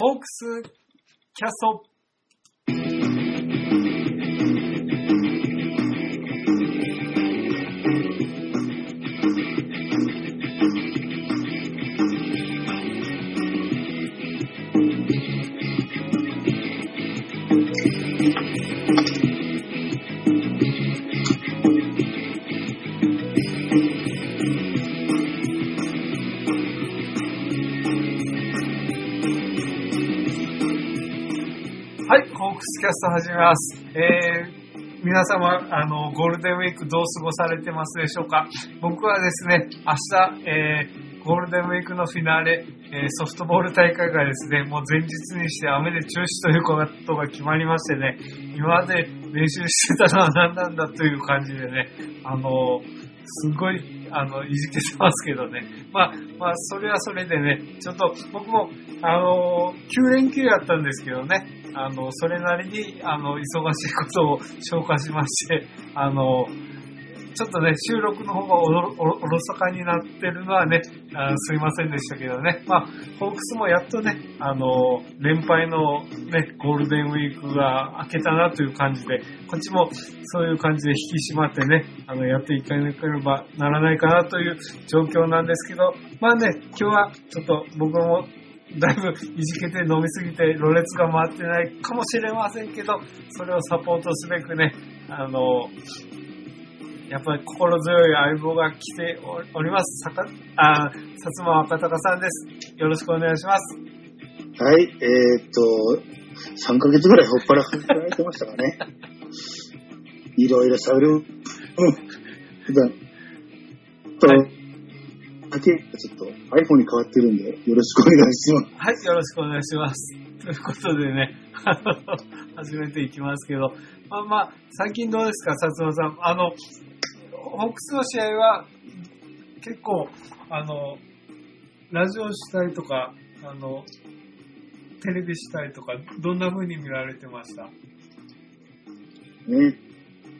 ホークスキャスはい、ホークスキャスト始めます。えー、皆様、あの、ゴールデンウィークどう過ごされてますでしょうか？僕はですね、明日、えー、ゴールデンウィークのフィナーレ、えーソフトボール大会がですね、もう前日にして雨で中止ということが決まりましてね、今まで練習してたのは何なんだという感じでね、あの、すごい、あの、いじけてますけどね。まあ、まあ、それはそれでね、ちょっと僕も、あの、9連休やったんですけどね、あの、それなりに、あの、忙しいことを消化しまして、あの、ちょっとね、収録の方がおろおろおろそかになってるのはね、あすいませんでしたけどね。まあ、ホークスもやっとね、あの、連敗のね、ゴールデンウィークが明けたなという感じで、こっちもそういう感じで引き締まってね、あの、やっていかなければならないかなという状況なんですけど、まあね、今日はちょっと僕もだいぶいじけて飲みすぎて、ろれつが回ってないかもしれませんけど、それをサポートすべくね、あの、やっぱり心強い相棒が来ております。さかあ、薩摩若隆さんです。よろしくお願いします。はい、えー、っと、3ヶ月ぐらいほっぱらかれてましたかね。いろいろ喋る。うん。普段。と、はいだけ、ちょっと iPhone に変わってるんで、よろしくお願いします。はい、よろしくお願いします。ということでね、あの始めていきますけど、まあまあ、最近どうですか、薩摩さん。あの、ホークスの試合は、結構、あの、ラジオしたりとか、あの、テレビしたりとか、どんな風に見られてました？ね。えっ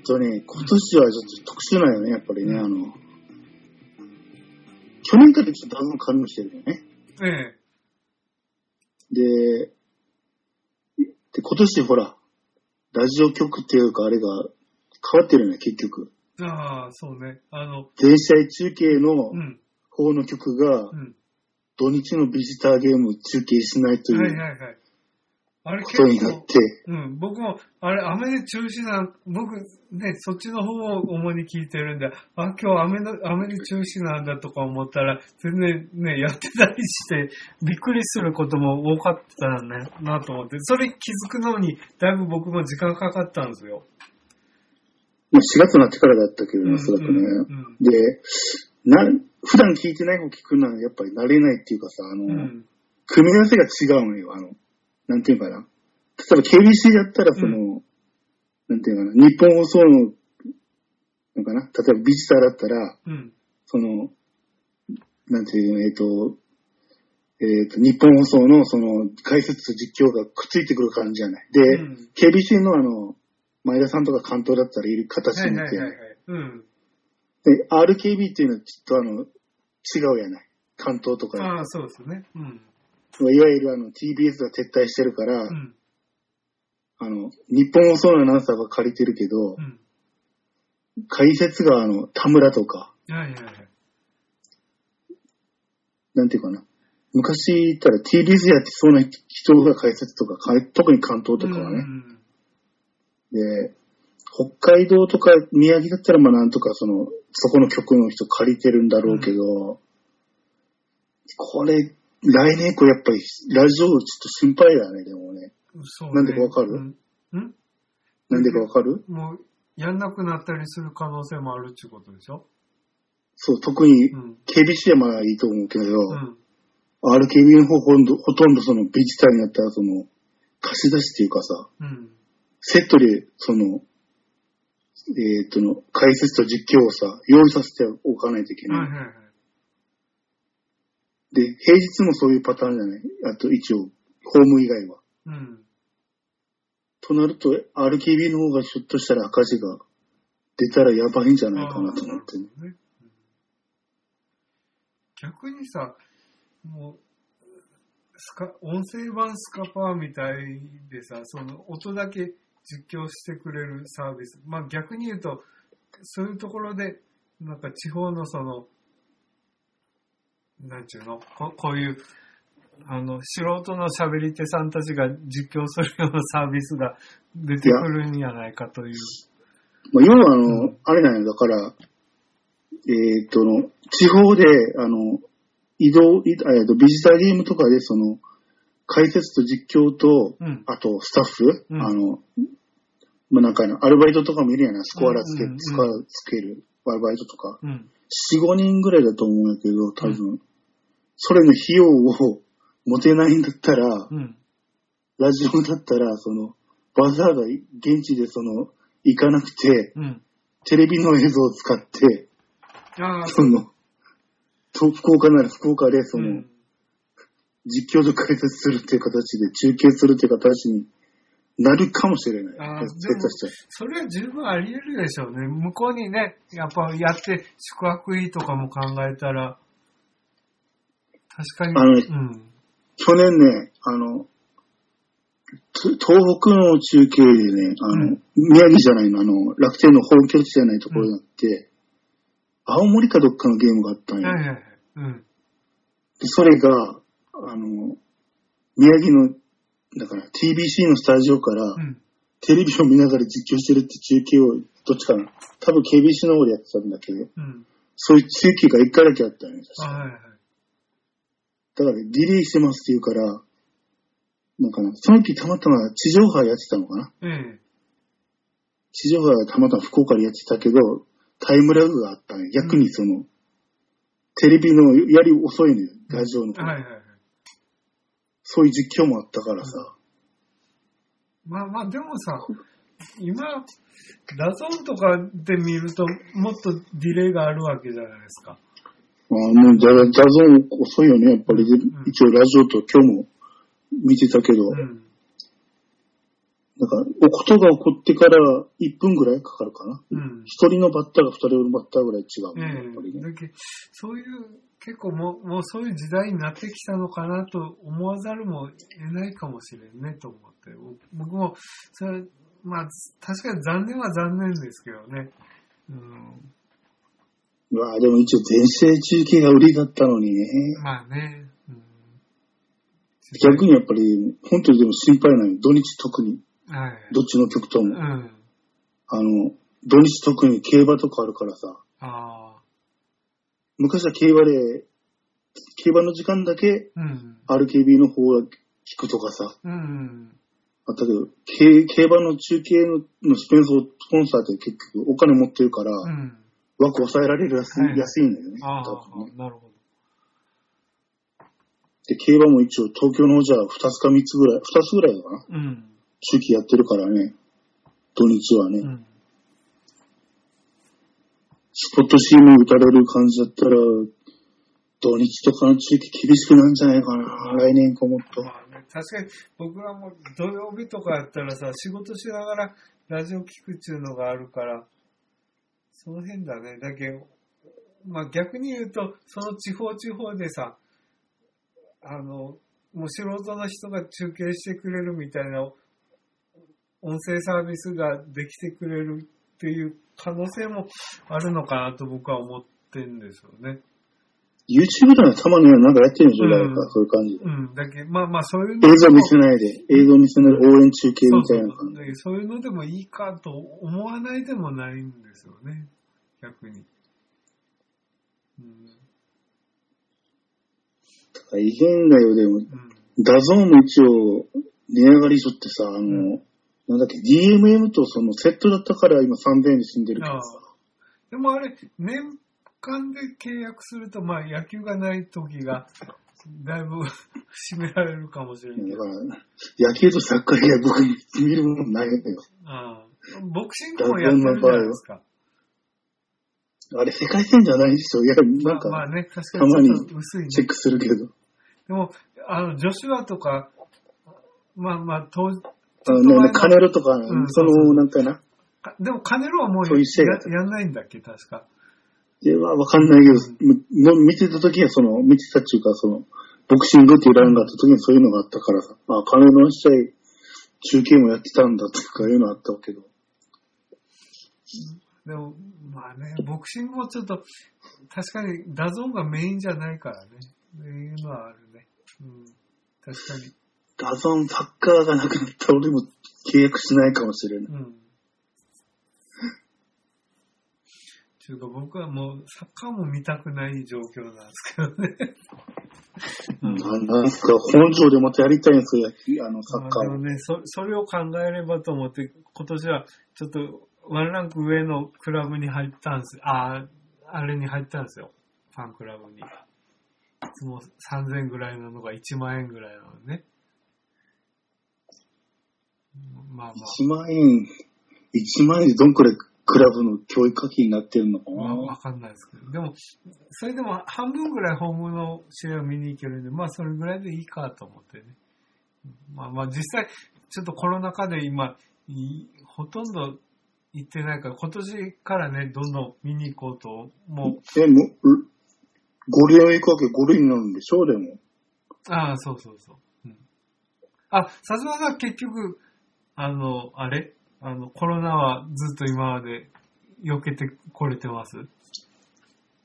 とね、今年はちょっと特殊なんよね、やっぱりね、あの、去年からちょっとダウン感動してるよね。ええ。で、で、今年ほら、ラジオ局っていうかあれが変わってるよね、結局。ああ、そうね。あの、全試合中継のうん、方の曲がう、ん。土日のビジターゲームを中継しないというはいはいはい。あれ結構、うん、僕も、あれ、雨で中止なん、僕、ね、そっちの方を主に聞いてるんで、あ、今日雨の、雨で中止なんだとか思ったら、全然ね、やってたりして、びっくりすることも多かったらね、なと思って、それ気づくのに、だいぶ僕も時間かかったんですよ。まあ、4月になってからだったけどね、うんおそらくね。うんで、な、普段聞いてない方聞くのはやっぱり慣れないっていうかさ、あの、うん。組み合わせが違うのよ、あの、なんていうかな。例えば KBC だったらその、なんていうかな、日本放送の、なんかな、例えばビジターだったら、うん。その、なんていうの、えっ、と、えっ、と、日本放送のその解説と実況がくっついてくる感じじゃない。で、うん KBC のあの、前田さんとか関東だったらいる形はいになって、はい。で、RKB っていうのはちょっとあの、違うやない。関東とか、ああ、そうですね。うん。いわゆるあの TBS が撤退してるから、うん。あの、日本放送のアナウンサーが借りてるけど、うん。解説があの、田村とか、はいはいはい。なんていうかな。昔言ったら TBS やってそうな人が解説とか、か特に関東とかはね。うんで、北海道とか宮城だったらまあなんとかその、そこの局の人借りてるんだろうけど、これ、来年以降やっぱりラジオちょっと心配だね、でもね。そうねなんでかわかる？うんん？なんでかわかる？もう、やんなくなったりする可能性もあるっていうことでしょ？そう、特にうん KBC はまあいいと思うけど、うん。RKB の方ほとんど、ほとんどそのビジターになったらその、貸し出しっていうかさ、うん。セットでその、えっ、との、解説と実況をさ、用意させておかないといけない。はいはいはい。で、平日もそういうパターンじゃない？あと一応、ホーム以外は。うん。となると、RKB の方がひょっとしたら赤字が出たらやばいんじゃないかなと思ってね。ねうん逆にさ、もう、スカ、音声版スカパーみたいでさ、その音だけ実況してくれるサービス。まあ逆に言うと、そういうところで、なんか地方のその、なんちゅうの、ここういう、あの、素人の喋り手さんたちが実況するようなサービスが出てくるんじゃないかという。まあ、要はあの、あれなんよ、だから、えっ、との、地方で、あの、移動、いえっと、ビジターゲームとかで、その、解説と実況と、うん。あと、スタッフ、うん。あの、まあ、なんかアルバイトとかもいるやな、スコアラつけ、うんうん。うんスコアつけるアルバイトとか、うん。4、5人ぐらいだと思うんやけど、多分、それの費用を持てないんだったら、うん。ラジオだったら、その、わざわざ現地でその、行かなくて、うん。テレビの映像を使って、その、と福岡なら福岡で、その、うん。実況と解説するっていう形で、中継するっていう形になるかもしれない。それは十分あり得るでしょうね。向こうにね、やっぱやって宿泊費とかも考えたら、確かに。あのうん。去年ね、あの、と東北の中継でね、あの、うん宮城じゃないの、あの、楽天の本拠地じゃないところになって、青森かどっかのゲームがあったんよ。はいはいはい。うん。でそれが、あの、宮城の、だから TBC のスタジオから、うん。テレビを見ながら実況してるって中継を、どっちかな。多分 KBC の方でやってたんだけど、うん。そういう中継が一回だけあったんよ。あ確かはいはい。だから、ディレイしてますって言うから、なんかな、その時たまたま地上波やってたのかな。ええ。地上波はたまたま福岡でやってたけど、タイムラグがあったんよ。逆にその、テレビのやり遅いのよ、ラジオのはいはいはい。そういう実況もあったからさ。まあまあ、でもさ、今、 DAZN とかで見ると、もっとディレイがあるわけじゃないですか。ああもうジャジャゾン遅いよね、やっぱり。一応ラジオと今日も見てたけど、うん。なんか、音が起こってから1分ぐらいかかるかな。うん。一人のバッターが二人のバッターぐらい違うもん、えやっぱりそういう、結構もう、もうそういう時代になってきたのかなと思わざるも得ないかもしれんねと思って。僕も、それ、まあ、確かに残念は残念ですけどね。うん。うわあでも一応全盛中継が売りだったのにね。まあね。うん、逆にやっぱり、本当にでも心配なのよ土日特に。はい。どっちの曲とも。うん。あの、土日特に競馬とかあるからさ。ああ。昔は競馬で、競馬の時間だけうん。RKB の方が聞くとかさ。うん。あったけど、競競馬の中継ののスペンスをスポンサーって結局お金持ってるから、うん。枠抑えられる安い,、はい安いんだよね。あ多分ねあ、なるほど。で、競馬も一応東京の方じゃ2つか3つぐらい、2つぐらいかな。うん。中期やってるからね。土日はね。うん。スポット CM 打たれる感じだったら、土日とかの地域厳しくなんじゃないかな。来年かもっと。確かに僕はもう土曜日とかやったらさ、仕事しながらラジオ聞くっていうのがあるから、その辺だね。だけど、まあ逆に言うと、その地方地方でさ、あの、もう素人の人が中継してくれるみたいな音声サービスができてくれるっていう可能性もあるのかなと僕は思ってんですよね。YouTube ではたまにはなんかやってるんでしょ、うん誰か、そういう感じで。うん。だけど、まあまあそういうの映像見せないで、映像見せないで応援中継みたいな感じ。そうそういうのでもいいかと思わないでもないんですよね。逆に。うん。大変だよ、でも。うん。 DAZN も一応、値上がりしとってさ、あの、なんだっけ、DMM とそのセットだったから今3000円で済んでるけどさ。でもあれ、年間で契約すると、まあ野球がない時が、だいぶ占められるかもしれないだ。から、野球とサッカー以外僕見るものないのよ。ああボクシングもやってるじゃないですか。あれ世界戦じゃないでしょ。いや、なんまあか、ね、確かにちょっと薄いねチェックするけど。でも、あの、女子話とか、まあまあ、当時、あのね、カネロとか、んそそうそうの、なんかな。かでも、カネロはもうややんないんだっけ、確か。いや、わかんないけど、見てた時は、その、見てたっていうか、その、ボクシングっていう欄があった時にそういうのがあったからさ、あ、金の試合、中継もやってたんだっていうか、いうのあったけど。でも、まあね、ボクシングもちょっと、確かに DAZN がメインじゃないからね。っていうのはあるね。うん。確かに。 DAZN サッカーがなくなったら俺も契約しないかもしれない。うん。というか僕はもうサッカーも見たくない状況なんですけどね。うんななんすか、本庄でまたやりたいんですよ、あの、サッカー。まあでもね、そ、それを考えればと思って、今年はちょっとワンランク上のクラブに入ったんです。ああ、あれに入ったんですよ。ファンクラブに。いつも3000ぐらいなのが1万円ぐらいなのね。まあまあ。1万円、1万円でどんくらいクラブの教育課金になってるのかまあ、わな。かんないですけど。でも、それでも半分ぐらいホームの試合を見に行けるんで、まあそれぐらいでいいかと思ってね。まあまあ実際、ちょっとコロナ禍で今、いほとんど行ってないから、今年からね、どんどん見に行こうと、もえ、もう、ゴリラ行くわけゴリになるんでしょでも。う、ああ、そうそうそう。うん、あ、さすがさん結局、あの、あれ？あの、コロナはずっと今まで避けてこれてます？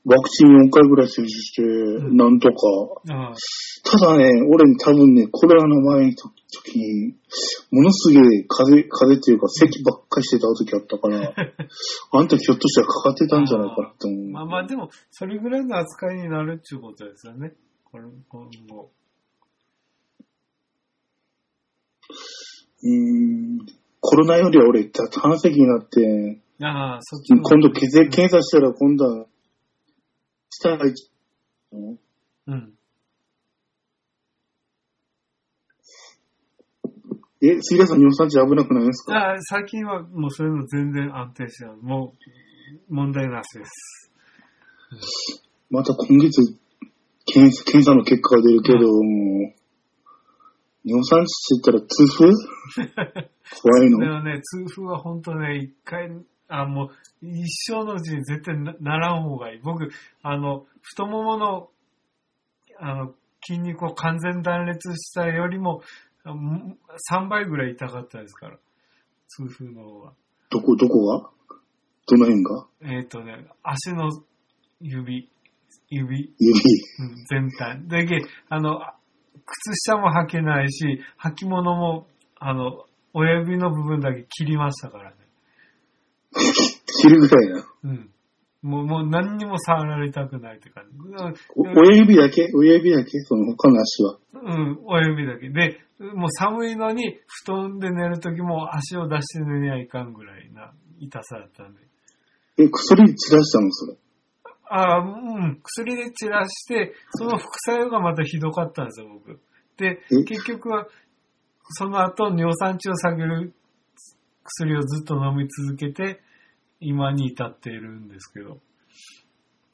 ワクチン4回ぐらい接種して、んなんとか。ああただね、俺多分ね、コロナの前の時に、ものすげえ風邪、風邪っていうか咳ばっかりしてた時あったから、あの時ひょっとしたらかかってたんじゃないかなって思う。まあまあでも、それぐらいの扱いになるっていうことですよね。これ、今後。うーんコロナよりは俺、胆石になって、ああ、そっちの。今度血液検査したら今度は、下が一、うん。え、杉田さん尿酸値危なくないですか？ああ、最近はもうそういうの全然安定してる。もう、問題なしです。また今月、検査、検査の結果が出るけど、もう尿酸値って言ったら痛風？怖いの？で。もね、痛風は本当ね、一回、あ、もう、一生のうちに絶対なならん方がいい。僕、あの、太ももの、あの、筋肉を完全断裂したよりも、あも3倍ぐらい痛かったですから。痛風の方が。どこ、どこが？どの辺が？えっ、とね、足の指、指、指。うん全体。だけあの、靴下も履けないし、履物も、あの、親指の部分だけ切りましたからね。知るぐらいな。うん。もう、もう何にも触られたくないって感じ。お親指だけ？親指だけ？その他の足は。うん、親指だけ。で、もう寒いのに、布団で寝るときも足を出して寝にはいかんぐらいな痛さだったんで。え、薬散らしたの？それ。ああ、うん、薬で散らして、その副作用がまたひどかったんですよ、僕。でえ、結局は、その後、尿酸値を下げる薬をずっと飲み続けて、今に至っているんですけど。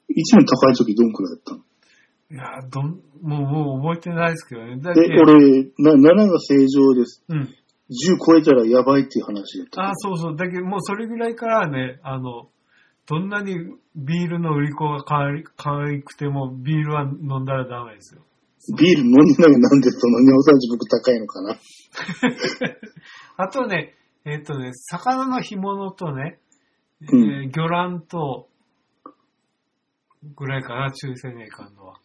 一番高い時どんくらいだったの？いやーどん、もう、もう覚えてないですけどね。だけで、俺、な、7が正常です。うん。10超えたらやばいっていう話だった。ああ、そうそう。だけど、もうそれぐらいからね、あの、どんなにビールの売り子が可愛くても、ビールは飲んだらダメですよ。ビール飲んでないなんでその尿酸値僕高いのかな あとね、えっ、とね、魚の干物とね、えうんー魚卵と、ぐらいかな、注意せねえかんのは。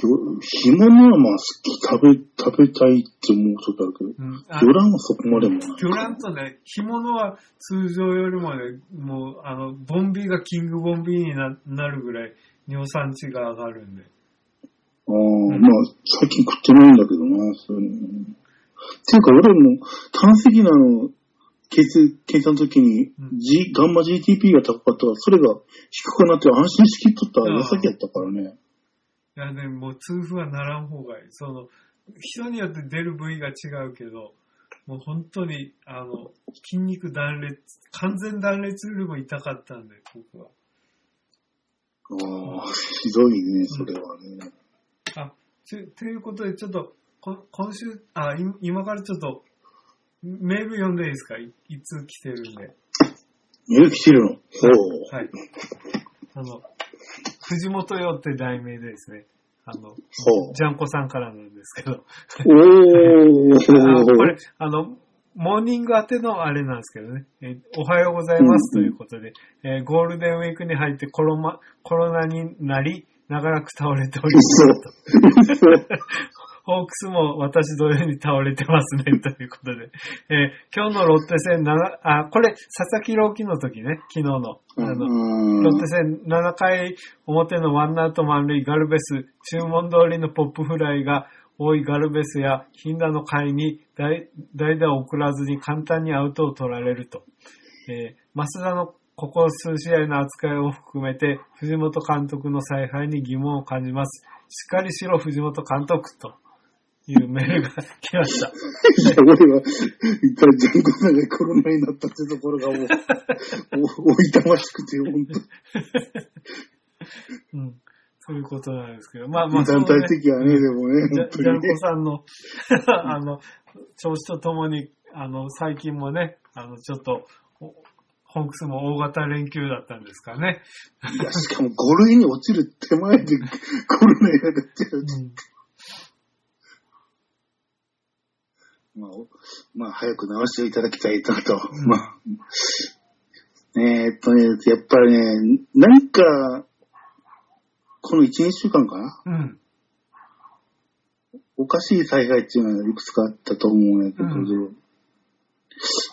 干物はまあ好き、食べ、食べたいって思うことあるけど、うん。あ魚卵はそこまでもない。魚卵とね、干物は通常よりもね、もう、あの、ボンビーがキングボンビーにななるぐらい尿酸値が上がるんで。ああ、まあ、最近食ってないんだけどな、そういうの。っていうか、俺も、胆石のあの、検検査の時に、うん G、ガンマ GTP が高かったから、それが低くなって安心しきっとった矢先やったからね。いやね、もう痛風はならん方がいい。その、人によって出る部位が違うけど、もう本当に、あの、筋肉断裂、完全断裂よりも痛かったんで、僕は。ああ、ひどいね、それはね。あ、とということで、ちょっと、こ今週、あ、い今からちょっと、メール読んでいいですか？いいつ来てるんで。メール来てるの？ほう。はい。あの、藤本よって題名でですね、あの、ほジャンコさんからなんですけど。これ、あの、モーニング宛てのあれなんですけどね。えーおはようございますということで、えーゴールデンウィークに入ってコロ,、ま、コロナになり、長らく倒れておりますと。ホークスも私同様に倒れてますね、ということで。えー今日のロッテ戦7、あ、これ、佐々木朗希の時ね、昨日の。あの、うんロッテ戦7回表のワンアウト満塁ガルベス、注文通りのポップフライが多いガルベスやヒンダの回に代代打を送らずに簡単にアウトを取られると。えー増田のここ数試合の扱いを含めて藤本監督の采配に疑問を感じます。しっかりしろ藤本監督というメールが来ました。いや、俺は、一回ジャンコさんがコロナになったってところがもう、お、おいたましくて、本うん。そういうことなんですけど。まあ当まあ、団体的はね、でもね、ジャジャンコ本当にね。さんの、あの、調子とともに、あの、最近もね、あの、ちょっと、おホークスも大型連休だったんですかね。いや、しかも5類に落ちる手前でコロナになっちゃう。まあ、おまあ、早く治していただきたいなと。うんまあ、えーっとね、やっぱりね、何か、この1、2週間かな？うん。おかしい災害っていうのはいくつかあったと思うんやけど、う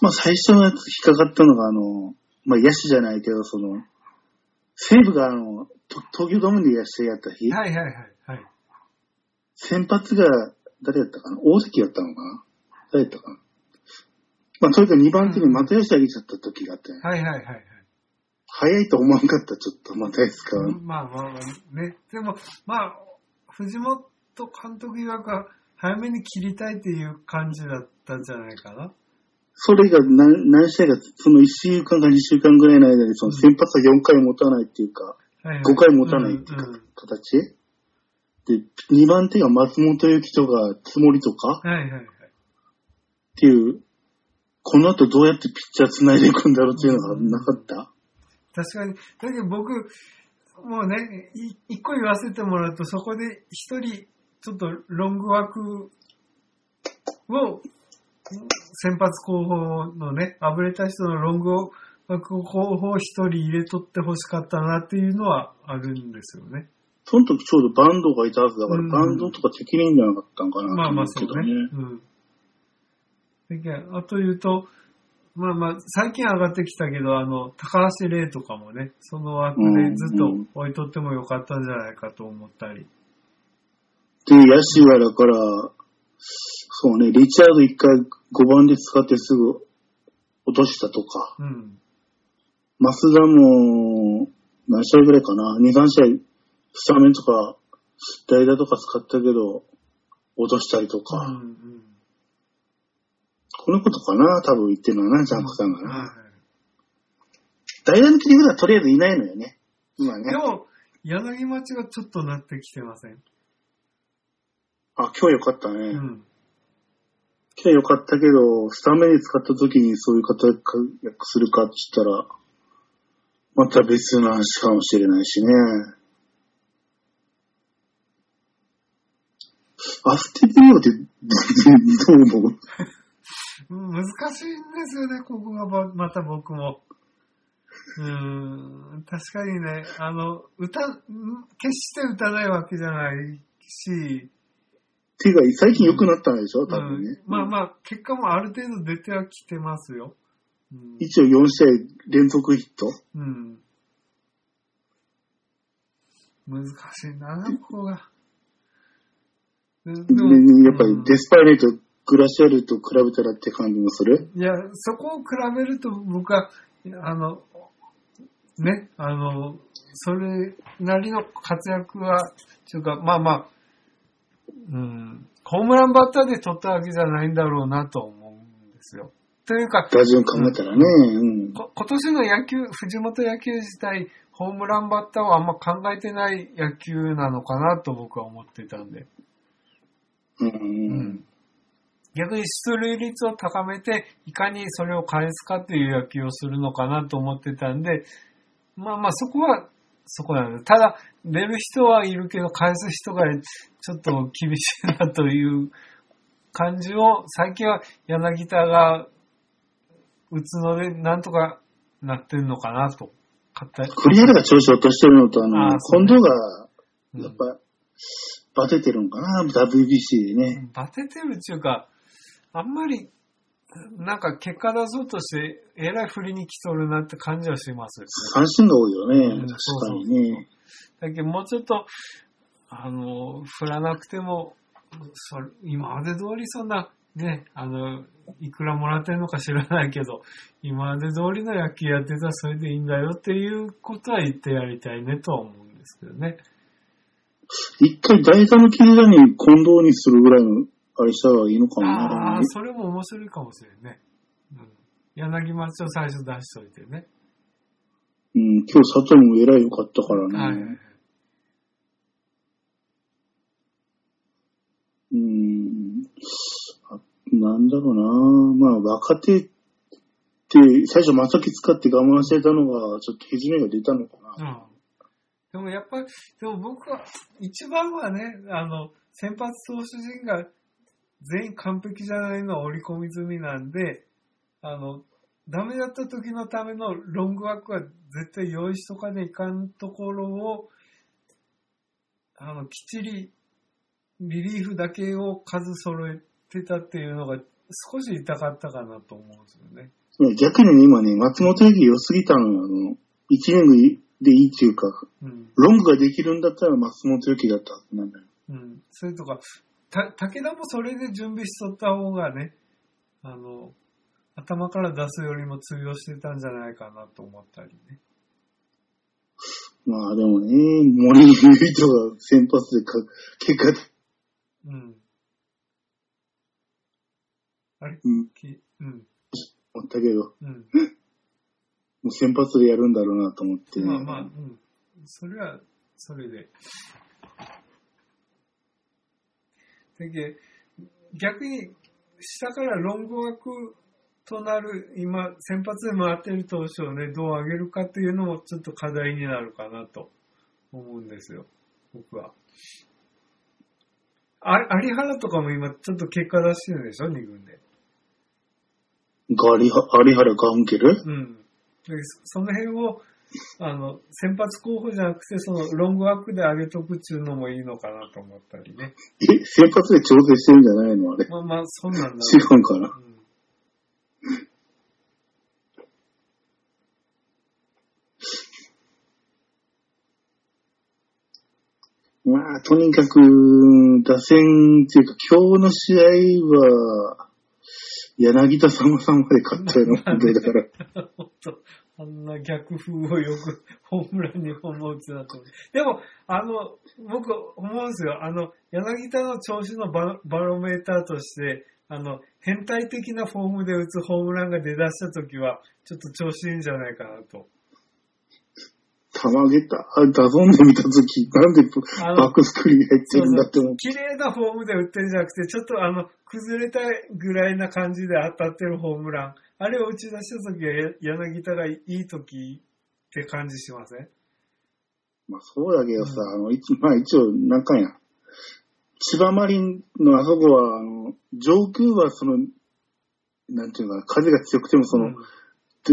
まあ最初のやつ引っかかったのが、あの、まあ野手じゃないけど、その、西武があの、と東京ドームで野手やった日、はいはいはい。はい。先発が誰やったかな？大関やったのかな？誰やったかなまあとにかく2番手に又吉上げちゃった時があって、はいはいはいはい。早いと思わんかった、ちょっと又吉か。まあまあまあね。でも、まあ、藤本監督曰くは早めに切りたいっていう感じだったんじゃないかな。それが何何試合か、その1週間か2週間ぐらいの間に、その先発は4回持たないっていうか、はいはい5回持たないっていうかうんうん形？で、2番手が松本幸とか、つもりとか？はいはいはい。っていう、この後どうやってピッチャー繋いでいくんだろうっていうのがなかった？確かに。だけど僕、もうね、い一個言わせてもらうと、そこで一人、ちょっとロング枠を、先発候補のね、あぶれた人のロング枠候補を一人入れとってほしかったなっていうのはあるんですよね。その時ちょうどバンドがいたはずだから、うんバンドとか適任じゃなかったんかなとまあまあそうね。うん。だけどあと言うと、まあまあ、最近上がってきたけど、あの、高橋玲とかもね、その枠でずっと置いとってもよかったんじゃないかと思ったり。で、野手はだから、そうね、リチャード一回5番で使ってすぐ落としたとか、うん。増田も何試合ぐらいかな、2、3試合、スタメンとか、代打とか使ったけど、落としたりとか、うんうん。このことかな、多分言ってるのはな、ジャンコさんがな。は代打の切り札はとりあえずいないのよね。今い。ねで。も、柳町がちょっとなってきてません？あ、今日よかったね。うん。今日よかったけど、スタメンで使った時にそういう活躍するかって言ったら、また別の話かもしれないしね。アスティピオって、どう思ううん難しいんですよね、ここがばまた僕も。うーん、確かにね、あの、歌、ん決して歌ないわけじゃないし、ていうか、最近良くなったんでしょ？多うん分ね。まあまあ、結果もある程度出てはきてますよ。うん。一応4試合連続ヒット？うん、難しいな、ここが。やっぱりデスパイレート、グラシアルと比べたらって感じもする？いや、そこを比べると僕は、あの、ね、あの、それなりの活躍は、というか、まあまあ、うん、ホームランバッターで取ったわけじゃないんだろうなと思うんですよ。というか、打順考えたらね。うん。こ今年の野球、藤本野球自体、ホームランバッターはあんま考えてない野球なのかなと僕は思ってたんで。うん。逆に出塁率を高めて、いかにそれを返すかっていう野球をするのかなと思ってたんで、まあまあそこはそこなの。ただ、出る人はいるけど、返す人がちょっと厳しいなという感じを、最近は柳田が打つので、なんとかなってんのかなと。勝った栗原が調子を落としてるのと、あの、あーそう近藤が、うんやっぱ、バテてるのかな、WBC でね。バテてるっていうか、あんまり、なんか結果出そうとして、えらい振りに来とるなって感じはします。三振が多いよね、うん確かにね。だけどもうちょっと、あの、振らなくても、それ今まで通りそんな、ね、あの、いくらもらってるのか知らないけど、今まで通りの野球やってたらそれでいいんだよっていうことは言ってやりたいねとは思うんですけどね。一回代打の切りに近藤にするぐらいの、あれしたらいいのかもなああ、。それも面白いかもしれんね。うん、柳町を最初出しといてね。うん、今日佐藤もえらい良かったからね。はい。うん。あなんだろうなまあ若手って、最初正木使って我慢してたのが、ちょっとひじめが出たのかな。うん。でもやっぱり、でも僕は、一番はね、あの、先発投手陣が全員完璧じゃないのは織り込み済みなんで、あの、ダメだった時のためのロングワークは絶対用意しとかでいかんところを、あの、きっちりリリーフだけを数揃えてたっていうのが少し痛かったかなと思うんですよね。ね逆にね、今ね、松本駅良すぎたのよ。あの、一年でいいっていうか、うん。ロングができるんだったら松本駅だったはずなんだよ。うん。それとか、た、武田もそれで準備しとった方がね、あの、頭から出すよりも通用してたんじゃないかなと思ったりね。まあでもね、森ゆいとが先発でか、結果、うん。あれ？うん、きうん。思ったけど、うん。もう先発でやるんだろうなと思ってね。まあまあ、うん。それは、それで。だけ逆に、下からロングワークとなる、今、先発で回ってる投手をね、どう上げるかっていうのもちょっと課題になるかなと思うんですよ。僕は。あ有原とかも今ちょっと結果出してるでしょ、2軍で。ガリハ、有原ガンケルうん。でその辺を、あの、先発候補じゃなくて、そのロングワークで上げとくっていうのもいいのかなと思ったりね。え、先発で調整してるんじゃないのあれ？まあまあ、そうなんだろ違うんかな。う。うんまあ、とにかく、打線っていうか、今日の試合は、柳田様さんまで勝ったような問題だから。本当あんな逆風をよく ホームランに本も打つなと思う。でも、あの、僕思うんですよ。あの、柳田の調子のババロメーターとして、あの、変態的なフォームで打つホームランが出だした時は、ちょっと調子いいんじゃないかなと。玉げた、あ、ダゾンで見たとき、なんでバックスクリーン入ってるんだって思う。綺麗なフォームで打ってるんじゃなくて、ちょっとあの、崩れたぐらいな感じで当たってるホームラン。あれを打ち出した時はや柳田がいい時って感じしません？まあそうだけどさ、あの、一まあ一応、なんかや。千葉マリンのあそこは、あの、上空はその、なんていうのかな、風が強くてもその、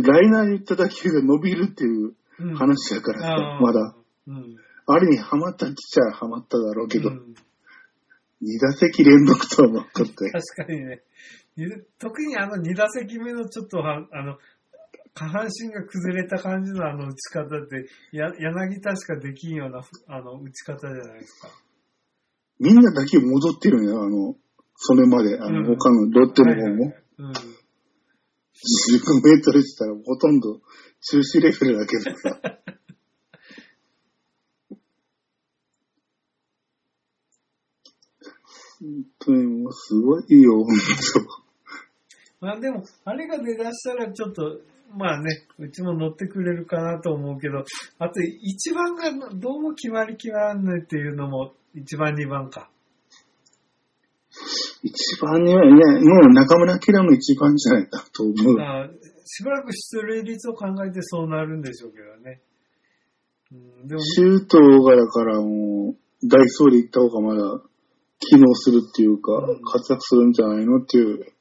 ライナーに打った打球が伸びるっていううん話だからさ、あーまだ。うん。あれにハマったっちゃハマっただろうけど、うん二打席連続とは分かって。確かにね。に特にあの2打席目のちょっとは、あの、下半身が崩れた感じのあの打ち方って、や柳田しかできんようなあの打ち方じゃないですか。みんな打球戻ってるんよ、あの、それまで、あの、うん他のロッテの方も。はいはいはいうん。15メートルしたらほとんど中止レベルだけどさ。本当にもうすごいよ、本まあでも、あれが出だしたらちょっと、まあね、うちも乗ってくれるかなと思うけど、あと一番がどうも決まりきらんねっていうのも、一番二番か。一番には、いや、もう中村キラも一番じゃないかと思う。あしばらく出塁率を考えてそうなるんでしょうけどね。うん、でも、周東がだからもう、ダイソーで行った方がまだ機能するっていうか、うん活躍するんじゃないのっていう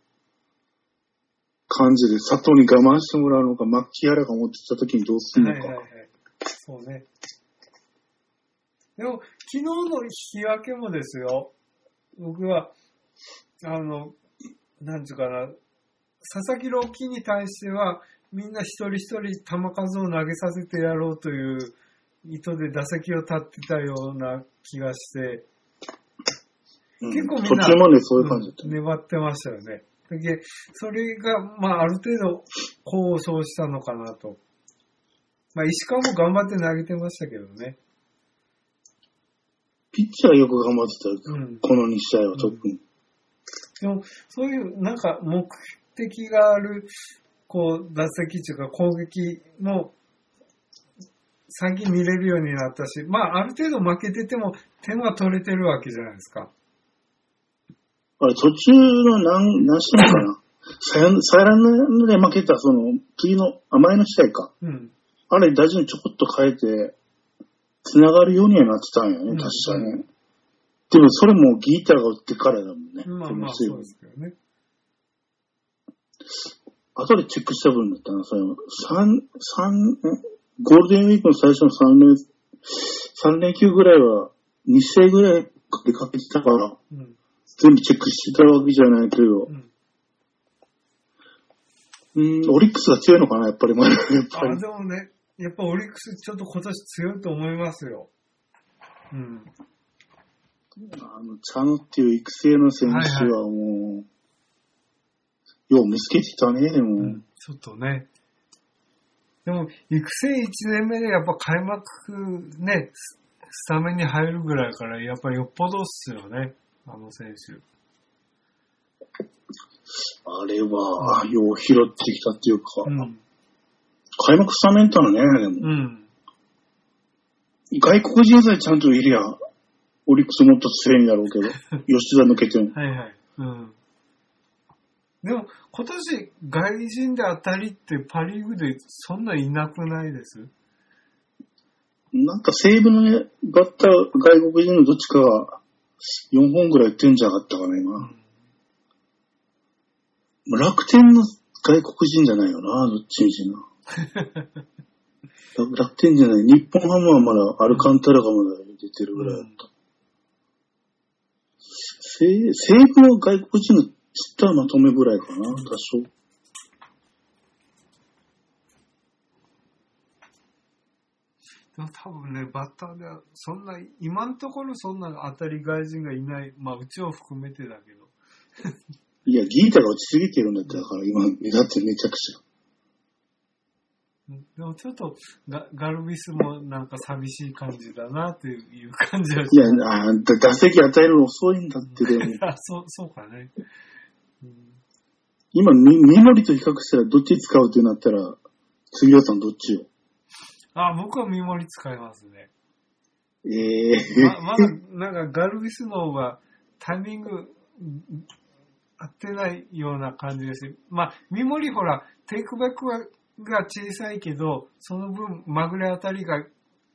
感じで、佐藤に我慢してもらうのか、マッキーアラが持ってきた時にどうするのか。はいはいはい。そうね。でも、昨日の引き分けもですよ。僕は、あの、なんていうかな、佐々木朗希に対しては、みんな一人一人球数を投げさせてやろうという意図で打席を立ってたような気がして、うん結構みんなうん粘ってましたよね。でそれが、まあ、ある程度、功を奏したのかなと。まあ、石川も頑張って投げてましたけどね。ピッチャーよく頑張ってたよ。うん。この2試合は特に。でも、そういう、なんか、目的がある、こう、打席というか攻撃も、先見れるようになったし、まあ、ある程度負けてても、点は取れてるわけじゃないですか。あれ、途中の何、何試合かな？サヨサヨナラで負けた、その、次の、あ前の試合か。うん。あれ、打順ちょこっと変えて、繋がるようにはなってたんよね、うん確かね。でも、それもギーターが打ってからだもんね。まあまあ、そうですけどね。後でチェックした分だったな、その、三、三、えゴールデンウィークの最初の三連、三連休ぐらいは、2試合ぐらい出かけてたから、うん。全部チェックしてたわけじゃないけどう、ん。うん、オリックスが強いのかな、やっぱり、まだ、やっぱあ、り。でもね、やっぱオリックスちょっと今年強いと思いますよ。うん。あの、チャノっていう育成の選手はもう、よう見つけてきたね、でも。うんちょっとね。でも、育成1年目でやっぱ開幕ね、ススタメンに入るぐらいから、やっぱよっぽどっすよね、あの選手。あれは、よう拾ってきたっていうか、うん。開幕スタメンたのね、でも。うん。外国人さえちゃんといりゃ、オリックスもっと強いんだろうけど、吉田抜けても。はいはい。うん。でも、今年、外人で当たりってパリーグでそんないなくないです？なんか西武のね、バッター、外国人のどっちかが4本ぐらい打ってんじゃなかったかな、う今。ん。楽天の外国人じゃないよな、どっちみちな。楽 楽天じゃない。日本ハムはまだ、アルカンタラがまだ出てるぐらいだった。西西武の外国人のちったまとめぐらいかな、多少。でも多分ね、バッターでは、そんな、今のところそんな当たり外人がいない。まあ、うちを含めてだけど。いや、ギータが落ちすぎてるんだって、だから今、目立ってるめちゃくちゃ。うんでもちょっとガ、ガルビスもなんか寂しい感じだなっていう感じはしいや、あーだ打席与えるの遅いんだって、でも。あ そう、そうかね。うん今、み、三森と比較したらどっち使うってなったら、杉尾さんどっちよ？あ、僕は見守り使いますね。ええままだ、なんかガルビスの方がタイミングうん合ってないような感じです。まあ、見守りほら、テイクバックはが小さいけど、その分、まぐれあたりが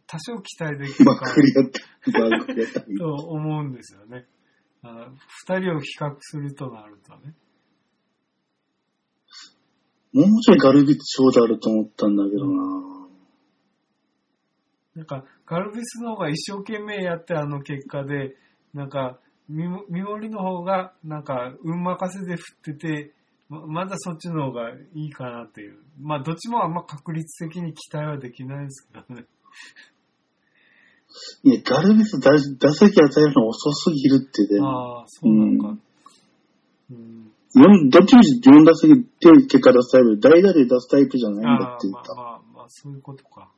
多少期待できるまかくりやった。まくりやった。と思うんですよね。あ二人を比較するとなるとね。もうちょいガルビッチ長打あると思ったんだけどななんか、ガルビスの方が一生懸命やってあの結果で、なんか、みも、みもりの方が、なんか、運任せで振ってて、ままだそっちの方がいいかなっていう。まあ、どっちもあんま確率的に期待はできないですけどね。いや、ガルビス打打席与えるの遅すぎるってで、ああ、そうなのか。うん。四どっちみち4打席で結果出すタイプ、代打で出すタイプじゃないんだああ、って言った。まあまあ、まあ、そういうことか。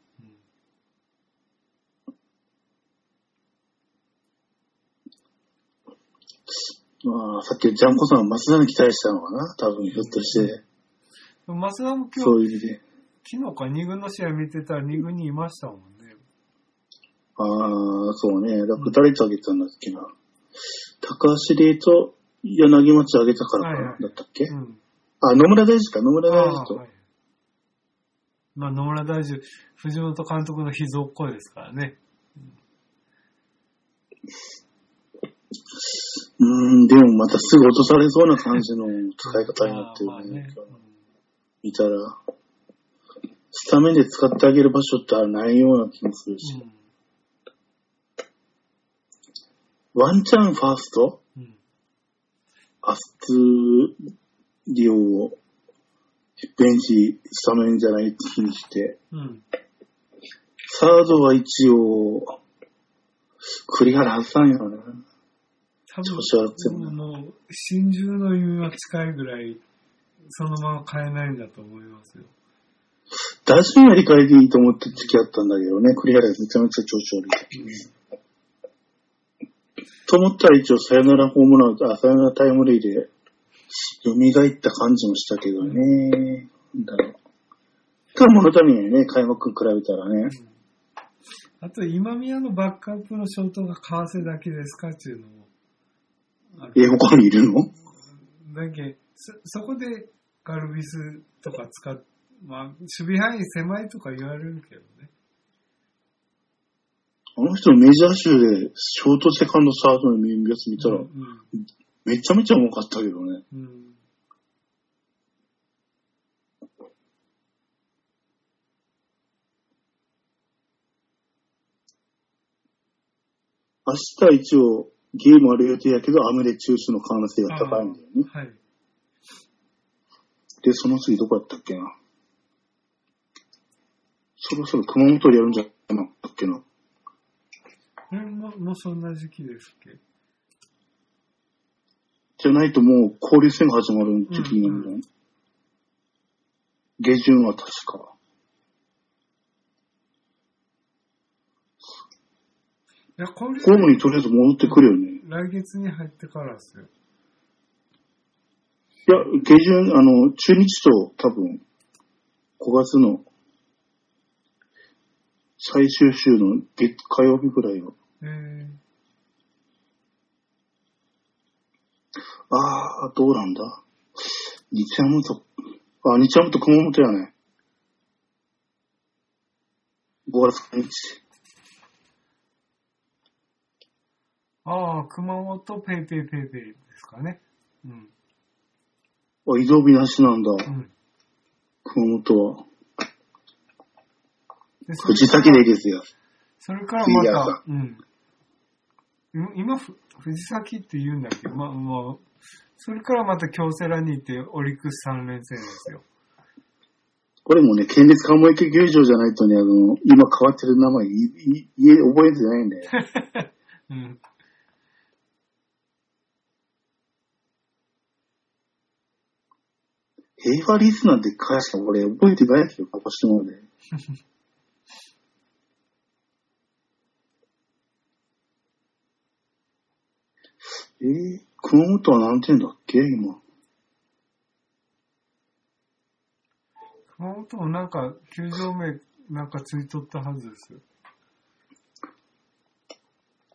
まあ、さっきジャンコさんは松田に期待したのかな？多分、ひょっとして。でも増田も今日、そういう意味で。昨日か2軍の試合見てたら2軍にいましたもんね。ああ、そうね。だから誰とあげたんだっけな。高橋礼と柳町あげたからかな、はいはいだったっけ、うん。あ、野村大治か、野村大ああ、治と。はい。まあ、野村大樹、藤本監督の秘蔵っ子ですからね。うーん、でもまたすぐ落とされそうな感じの使い方になってるね。まあね見たら。スタメンで使ってあげる場所ってないような気もするし。うんワンチャンファースト？うんアスツリオをベンチスタメンじゃない日にして、うん。サードは一応、栗原外さんやろな。多分、もう、心中の夢は近いぐらい、そのまま変えないんだと思いますよ。打順やり替えでいいと思って付き合ったんだけどね、栗原がめちゃめちゃ調子悪い。と思ったら一応サヨナラホームラン、あ、サヨナラタイムリーで、蘇った感じもしたけどね。なんだろう。ただ物足りないね、開幕比べたらね。あと、今宮のバックアップのショートが為替だけですかっていうのも。え、他にいるの？だけそ、そこでガルビスとか使っ、まあ、守備範囲狭いとか言われるけどね。あの人メジャー集で、ショート、セカンド、サードの見やつ見たら、うん。めちゃめちゃ重かったけどね。うん。明日一応、ゲームある予定やけど、雨で中止の可能性が高いんだよね。はい。で、その次どこやったっけな。そろそろ熊本でやるんじゃなかったっけな。え、もう、もうそんな時期ですっけ？じゃないともう交流戦が始まる時期になるんだよね。下旬は確か。や、これ、ホームにとりあえず戻ってくるよね。来月に入ってからですよ。いや、下旬、あの、中日と多分、5月の最終週の月火曜日ぐらいは。えー、ああ、どうなんだ。日山と、あ、日山と熊本やね。5月1日。ああ、熊本 PayPay PayPay ですかね。うん。あ、移動日なしなんだ。うん。熊本は。でそれ藤崎でいいですよ。それからまた、うん。今今、ふ藤崎って言うんだけ？ど、まあ、まあ、それからまた京セラに行ってオリックス3連戦ですよ。これもね、県立鴨池球場じゃないとね、あの、今変わってる名前、いい家覚えてないんだよ。うん。平和リスナーって会社俺覚えてないけど、鹿児島で。えー、熊本は何点だっけ今？熊本もなんか、球場名なんかついとったはずですよ。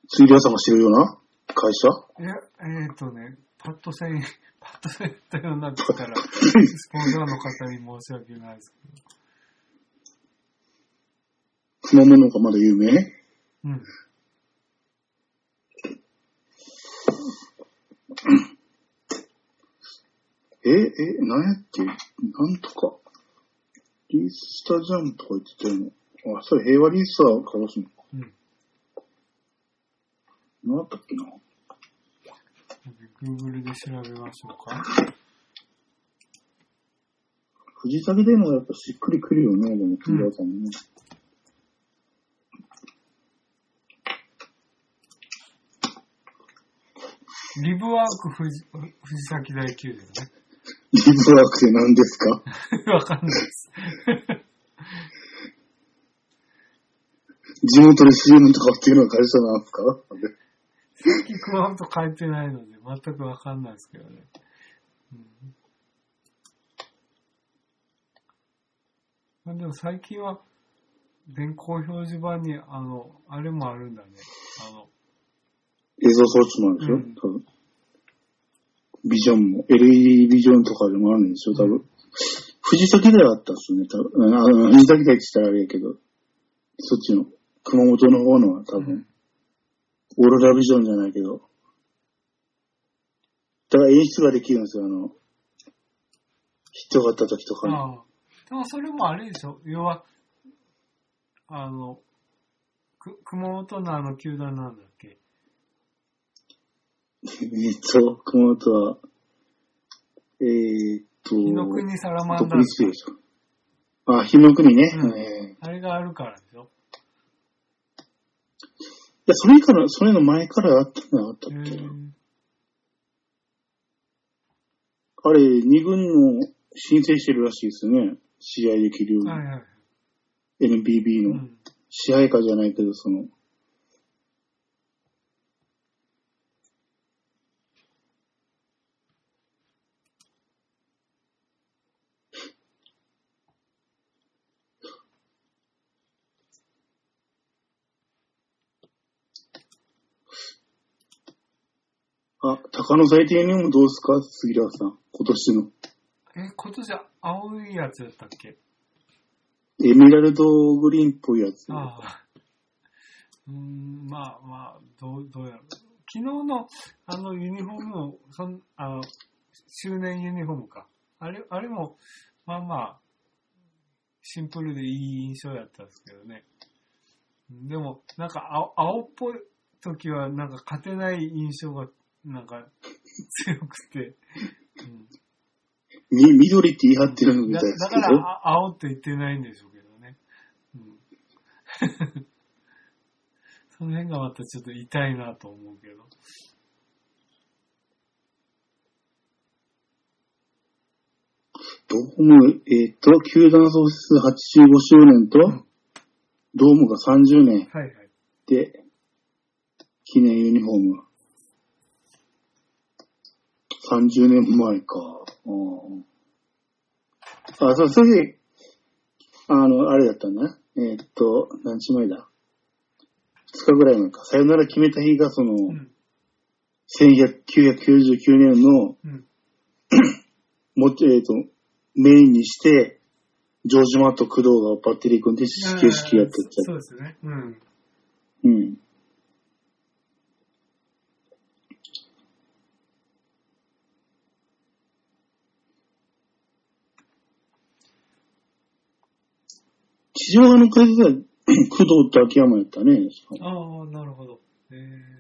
水量さんが知るような会社？いや、えっ、ー、とね、パッとせん、パッとせんったようになってたら、スポンサーの方に申し訳ないですけ熊本がまだ有名？ど。うん。え、え、なんやっけ？なんとか。リースタジャムとか言ってたよね。あ、それ平和リースター鹿児島。うん。何だったっけな？Google で調べましょうか。藤崎でもやっぱしっくりくるよね、でも、水量さんね。リブワーク藤藤崎大球場ね。リブワークって何ですか？わかんないです。地元で CM とかっていうのは会社なんですか 最近熊本書いてないので全くわかんないですけどね。うん。まあ、でも最近は電光表示板にあの、あれもあるんだね。あの、映像装置もあるでしょ、うん。多分。ビジョンも、LED ビジョンとかでもあるんでしょ？多分。藤崎台はあったっすね。多分。あの藤崎台って言ったらあれやけど、そっちの、熊本の方のは多分、オーロラビジョンじゃないけど、だから演出ができるんですよ、あの、人があった時とかに。ああ。でもそれもあれでしょ要は、あの、く熊本のあの球団なんだっけ？えっと、熊本は、えーっと、日の国サラマンダ独ー立でしょ。あ、日の国ね。うんえーあれがあるからでしょいや、それから、それの前からあったんだあったっけ、へえあれ、二軍の申請してるらしいですね。試合できるように。はいはい。NBB の。うん。支配下じゃないけど、その、あ、鷹の祭典にもどうですか？杉浦さん。今年の。え、今年青いやつやったっけ？エメラルドグリーンっぽいやつ。ああ。うーん、まあまあ、どう、どうやろう。昨日の、あの、ユニフォームも、そん、あの、周年ユニフォームか。あれ、あれも、まあまあ、シンプルでいい印象やったんですけどね。でも、なんか青、青っぽい時は、なんか勝てない印象が、なんか、強くて。うんみ、緑って言い張ってるのみだたいですだけど。から、あ青って言ってないんでしょうけどね。うん、その辺がまたちょっと痛いなと思うけど。ドーム、えっ、と、球団創設85周年と、うんドームが30年はいはい。で、記念ユニフォーム。30年前か。うんあ、そう、それで、あの、あれだったんだな。えっ、と、何日前だ。2日ぐらい前か。さよなら決めた日が、その、うん。1999年の、うん。もち、えっ、と、メインにして、ジョージ・マット・工藤がバッテリー組んで始球式やってそうですね。うん。た。うん。地上派の解説は 工藤と秋山やったね。ああ、なるほど。えー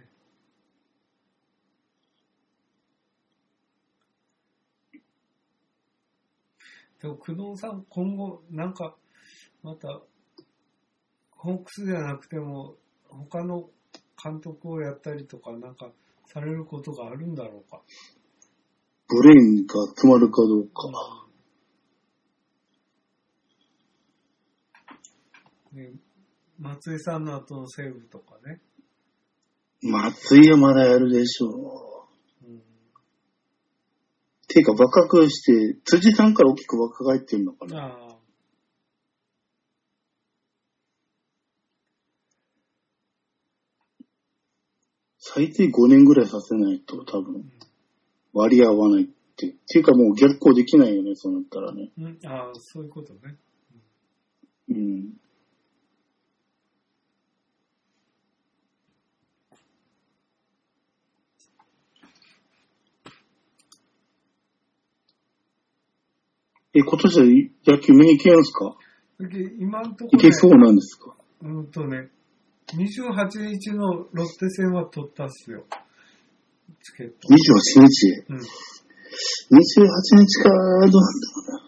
でも、工藤さん、今後、なんか、また、ホークスじゃなくても、他の監督をやったりとか、なんか、されることがあるんだろうか。ブレインが詰まるかどうか。ね、松井さんの後の西武とかね。松井はまだやるでしょう。うん、ていうか、若くして、辻さんから大きく若返ってるのかな。ああ。最低5年ぐらいさせないと多分割り合わないって。っていうかもう逆行できないよね、そうなったらね。うん、ああ、そういうことね。うん。え、今年は野球見に行けるんですか？今のところ、行けそうなんですか？うんとね、28日のロッテ戦は取ったっすよ。チケット。?28 日？うん。28日か、どうなんだろうな。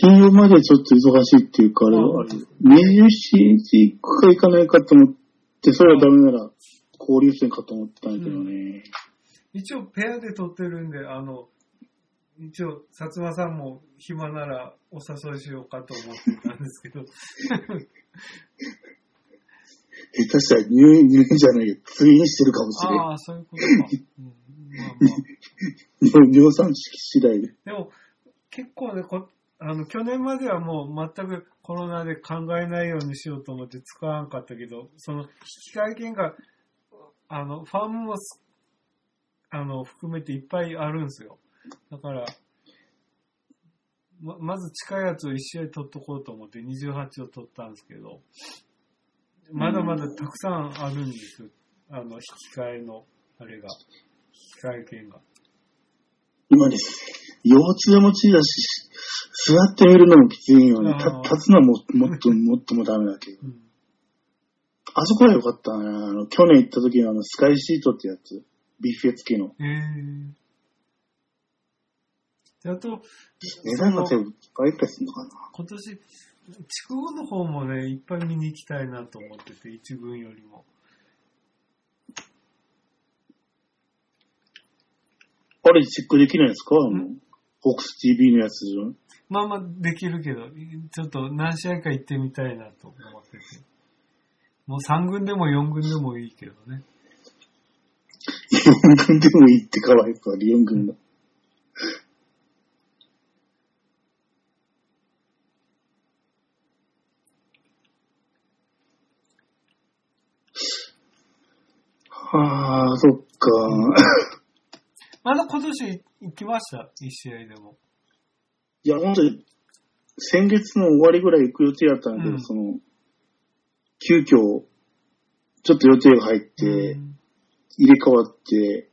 金曜までちょっと忙しいっていうか、あれは、あれ、27日行くか行かないかと思って、それはダメなら、交流戦かと思ってたんだけどね。一応ペアで取ってるんで、あの、一応、薩摩さんも暇ならお誘いしようかと思ってたんですけど。下手したら入院、入院じゃないよ。通院してるかもしれん。ああ、そういうことか。うん、まあまあ。尿尿酸式次第で。でも、結構ねこ、あの、去年まではもう全くコロナで考えないようにしようと思って使わんかったけど、その、引換券が、あの、ファームもす、あの、含めていっぱいあるんですよ。だから、ままず近いやつを1試合取っとこうと思って28を取ったんですけど、まだまだたくさんあるんですよ。あの、引き換えの、あれが、引き換え券が。今です。腰痛持ちだし、座ってみるのもきついよね。立つのはももっと もっともダメだけど。うん。あそこは良かったね。あの、去年行った時のあの、スカイシートってやつ。ビュッフェ付きの。えー。であと、値段が全部倍くらいするのかな？今年、筑後の方もね、いっぱい見に行きたいなと思ってて、一軍よりも。あれチェックできないですか？あのん、ホークス TV のやつじゃん。まあまあできるけど、ちょっと何試合か行ってみたいなと思ってて。もう3軍でも4軍でもいいけどね。4軍でもいいってかわいそう、4軍の。はあ、そっか。まだ今年行きました、1試合でも。いや、本当に、先月の終わりぐらい行く予定だったんだけど、うん。その、急遽、ちょっと予定が入って、うん。入れ替わって、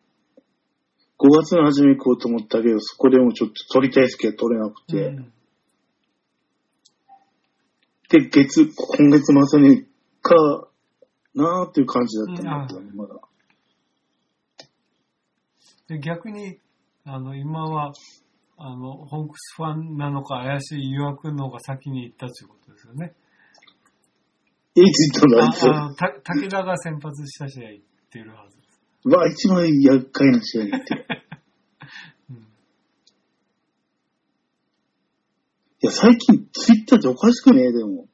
5月の初め行こうと思ったけど、そこでもちょっと取りたい席が取れなくて、うん。で、月、今月末にかなーっていう感じだったんだけど、うん。まだ。で逆に、あの、今は、あの、ホークスファンなのか怪しい誘惑の方が先に行ったということですよね。いつ行ったんだ、あの、た武田が先発した試合行ってるはずです。うわ、一番厄介な試合って。うん。いや、最近ツイッターっておかしくね？でも。ん？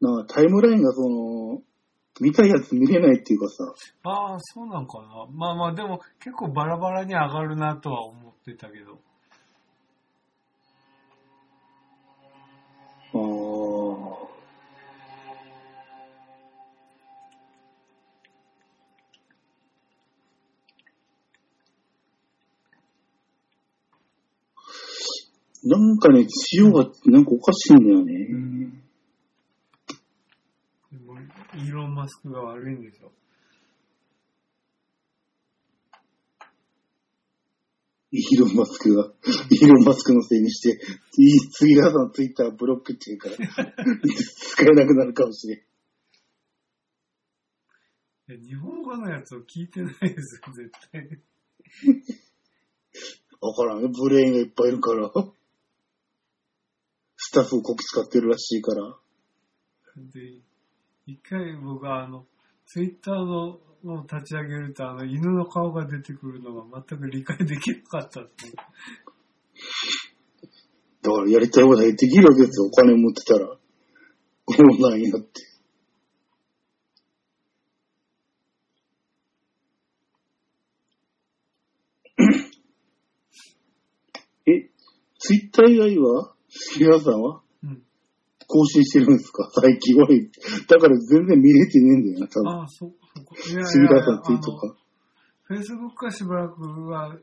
なんかタイムラインがその、見たいやつ見れないっていうかさ、ああ、そうなんかな。まあまあ、でも結構バラバラに上がるなとは思ってたけど。あーなんかね、塩がなんかおかしいんだよね。でもイーロン・マスクが悪いんでしょ。イーロン・マスクが、イーロン・マスクのせいにして、次らさんツイッターブロックっていうから、使えなくなるかもしれん。いや日本語のやつを聞いてないですよ、絶対。わからんね。ブレーンがいっぱいいるから。スタッフをこき使ってるらしいから。で、一回僕はあの、ツイッターのを立ち上げると、あの、犬の顔が出てくるのが全く理解できなかったっていう。だからやりたいことはできるわけですよ。お金持ってたら。こうなんやって。え、ツイッター以外は皆さんは？うん。更新してるんですか？最近俺。だから全然見れてねえんだよな、多分。ああ、そ、そこ。いやいや杉田さんツイートか。フェイスブックはしばらくは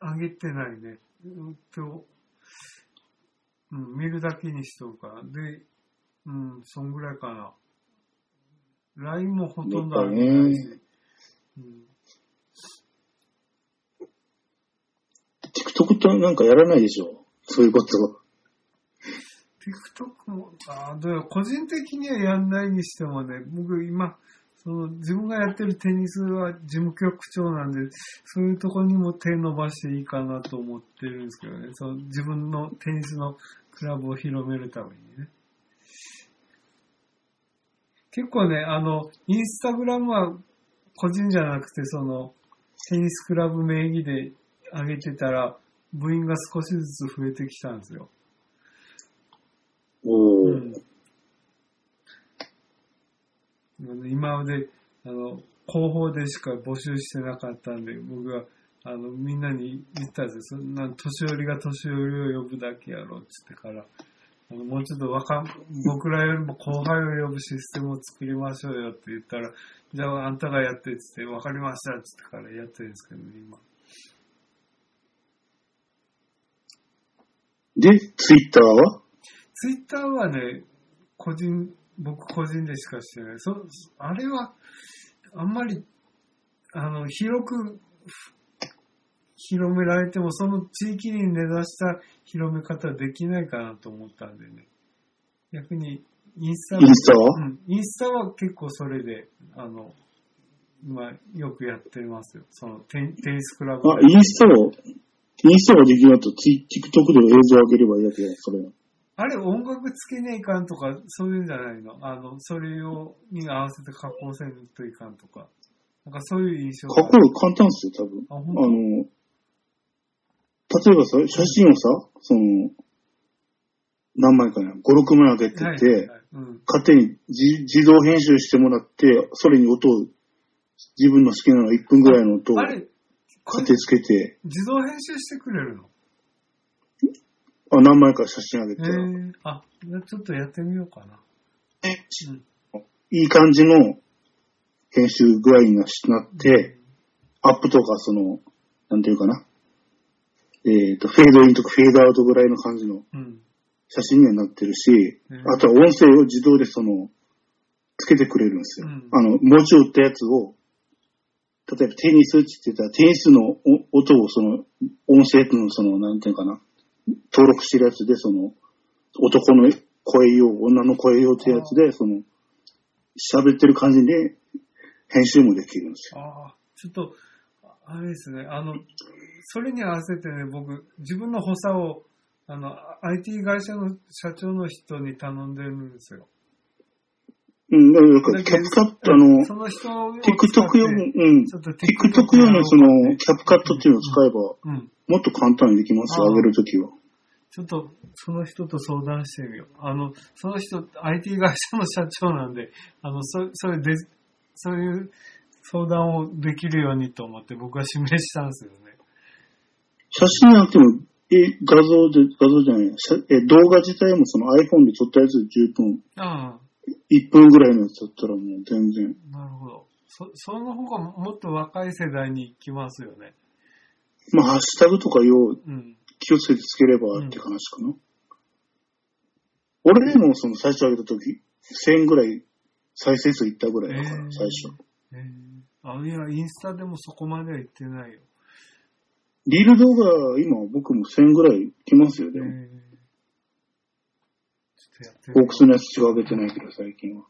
上げてないね。うんと、うん、見るだけにしとるから。で、うん、そんぐらいかな。LINE もほとんど上げてないし。うん、TikTok となんかやらないでしょ？そういうこと。TikTok も、あでも個人的にはやんないにしてもね、僕今、その自分がやってるテニスは事務局長なんで、そういうとこにも手伸ばしていいかなと思ってるんですけどね。その自分のテニスのクラブを広めるためにね。結構ね、あの、インスタグラムは個人じゃなくて、その、テニスクラブ名義で上げてたら、部員が少しずつ増えてきたんですよ。うん今まで、あの、広報でしか募集してなかったんで、僕は、あの、みんなに言ったんですよ。そんな、年寄りが年寄りを呼ぶだけやろ、っつってから、あのもうちょっと若、僕らよりも後輩を呼ぶシステムを作りましょうよって言ったら、じゃああんたがやってっつって、わかりましたっつってからやってるんですけどね、今。で、ツイッターは？ツイッターはね、個人、僕個人でしかしてない。そ、あれは、あんまり、あの、広く、広められても、その地域に根ざした広め方できないかなと思ったんでね。逆に、インスタインスタは？うん、インスタは結構それで、あの、まあ、よくやってますよ。そのテニ、テニスクラブあ、インスタを、インスタができると、ツイ TikTok で映像上げればいいだけだよ、それは。あれ、音楽つけねえかんとか、そういうんじゃないの？あの、それを、に合わせて加工せんといかんとか。なんかそういう印象加工簡単っすよ、多分。あ、あ本の、例えばさ、写真をさ、その、何枚かな、5、6枚上げてて、はいはいはい。うん。勝手に自自動編集してもらって、それに音を、自分の好きなの1分ぐらいの音をあれ、これ当てつけて、自動編集してくれるの？あ何枚か写真上げえたら、ー、あ、ちょっとやってみようかな。うんいい感じの編集具合になって、アップとかその、なんていうかな。えっ、と、フェードインとかフェードアウトぐらいの感じのうん。写真にはなってるし、うんあとは音声を自動でその、つけてくれるんですよ。うんあの、文字を打ったやつを、例えばテニスって言ってたら、テニスのお音をその、音声のその、なんていうかな、登録してるやつで、その、男の声用、女の声用ってやつで、その、喋ってる感じで、編集もできるんですよ。ああ、ちょっと、あれですね、あの、それに合わせてね、僕、自分の補佐を、あの、IT 会社の社長の人に頼んでるんですよ。うん、だから、キャプカット、あの、その人を TikTok 用に、うん、TikTok 用のその、キャプカットっていうのを使えば、うん。もっと簡単にできます上げるときは。ちょっと、その人と相談してみよう。あの、その人、IT 会社の社長なんで、あの、そ、それで、そういう相談をできるようにと思って僕は指名したんですよね。写真じゃなくても、え、画像で、画像じゃない、写え、動画自体もその iPhone で撮ったやつで十分、ああ、1分ぐらいのやつだったらもう全然。なるほど。そ、その方がもっと若い世代に行きますよね。まあ、ハッシュタグとかよううん。気をつけてつければって話かな。俺でもその最初上げた時、1000ぐらい再生数いったぐらいだから、えー最初。えーあ、いや、インスタでもそこまでは行ってないよ。リール動画、今僕も1000ぐらい来ますよ、えーでも。ちょっとやってみよホークスのやつしか上げてないけど、最近は。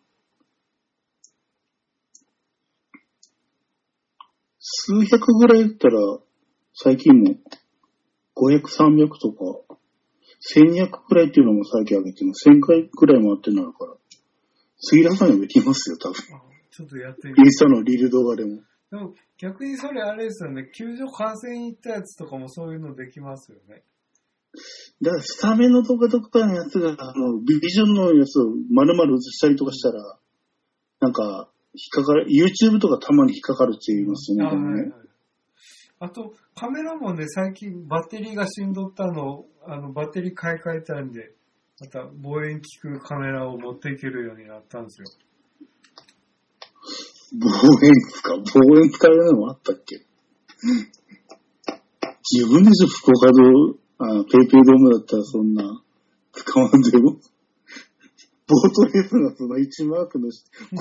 数百ぐらいだったら、最近も、500、300とか、1200くらいっていうのも最近上げてます。1000回くらいもあってなるから。杉田さんにもできますよ、多分。あちょっとやってみよインスタのリール動画でも。う。でも逆にそれあれですよね。球場観戦行ったやつとかもそういうのできますよね。だから、スタメンの動画とかのやつが、あの、ビジョンのやつを丸々映したりとかしたら、なんか、引っかかる、YouTube とかたまに引っかかるって言いますよね。あと、カメラもね、最近バッテリーが死んどったのを、あの、バッテリー買い替えたんで、また望遠効くカメラを持っていけるようになったんですよ。望遠ですか？望遠使えるのもあったっけ？自分でしょ、福岡ドあペイペイドームだったらそんな、使わんでも？ボートレースのその1マークの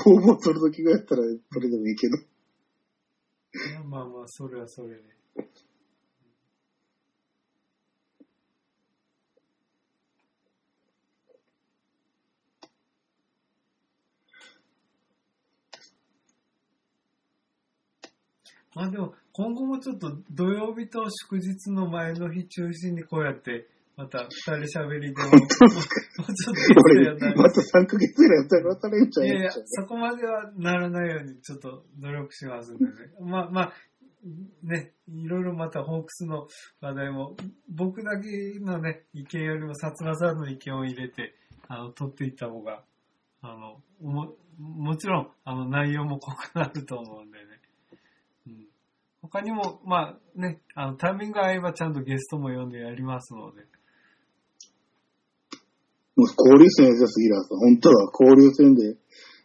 工房 取るときがやったら、それでもいいけど。いやまあまあ、それはそれで。まあでも、今後もちょっと土曜日と祝日の前の日中心にこうやって、また二人喋りでも、もうちょっと俺やった、また3ヶ月ぐらいやったら渡れんちゃういやいや、そこまではならないようにちょっと努力しますんでね。まあまあ、ね、いろいろまたホークスの話題も、僕だけのね、意見よりも薩摩さんの意見を入れて、あの、取っていった方が、あの、も、もちろん、あの、内容も濃くなると思うんでね。うん。他にも、まあね、あの、タイミング合えばちゃんとゲストも呼んでやりますので。もう交流戦やじゃすぎらさ、本当は交流戦で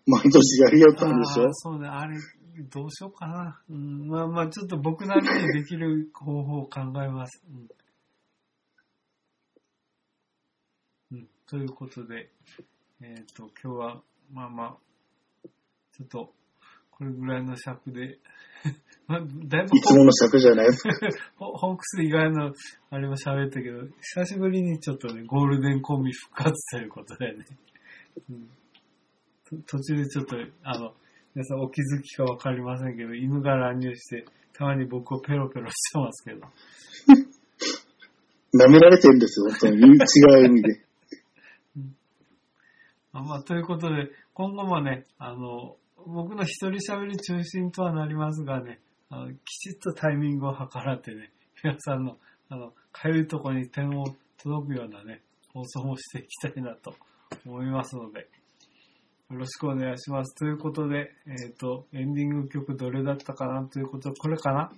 毎年やりやったんでしょ？そうね、あれ、どうしようかな。うん、まあまあ、ちょっと僕なりにできる方法を考えます。うんということで、えっ、と、今日は、まあまあ、ちょっと、これぐらいの尺で、まあ、だいぶいつもの尺じゃないですか。ホホークス以外のあれも喋ったけど、久しぶりにちょっとね、ゴールデンコンビ復活ということでね。うんと途中でちょっと、あの、皆さんお気づきかわかりませんけど、犬が乱入して、たまに僕をペロペロしてますけど。舐められてるんですよ、本当に。違う意味で。あまあ、ということで、今後もね、あの、僕の一人喋り中心とはなりますがね、あのきちっとタイミングを計らってね、皆さんの、あの、かゆいところに点を届くようなね、放送もしていきたいなと思いますので、よろしくお願いします。ということで、えっ、と、エンディング曲どれだったかなということ、これかな？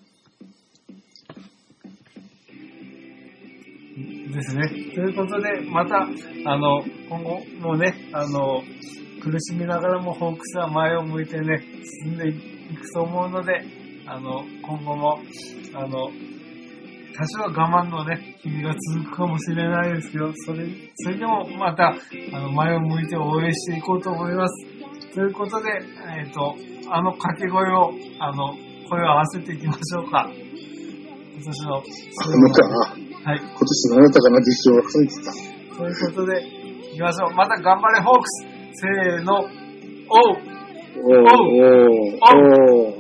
ですね。ということで、また、あの、今後もね、あの、苦しみながらもホークスは前を向いてね、進んでいくと思うので、あの、今後も、あの、多少は我慢のね、日々が続くかもしれないですけど、それ、それでもまた、あの、前を向いて応援していこうと思います。ということで、えっ、と、あの掛け声を、あの、声を合わせていきましょうか。今年の、あのか、はい。今年何だったかな、実証忘れてた。ということで、行きましょう。また頑張れ、ホークスせーの、おうおー、おー、おー。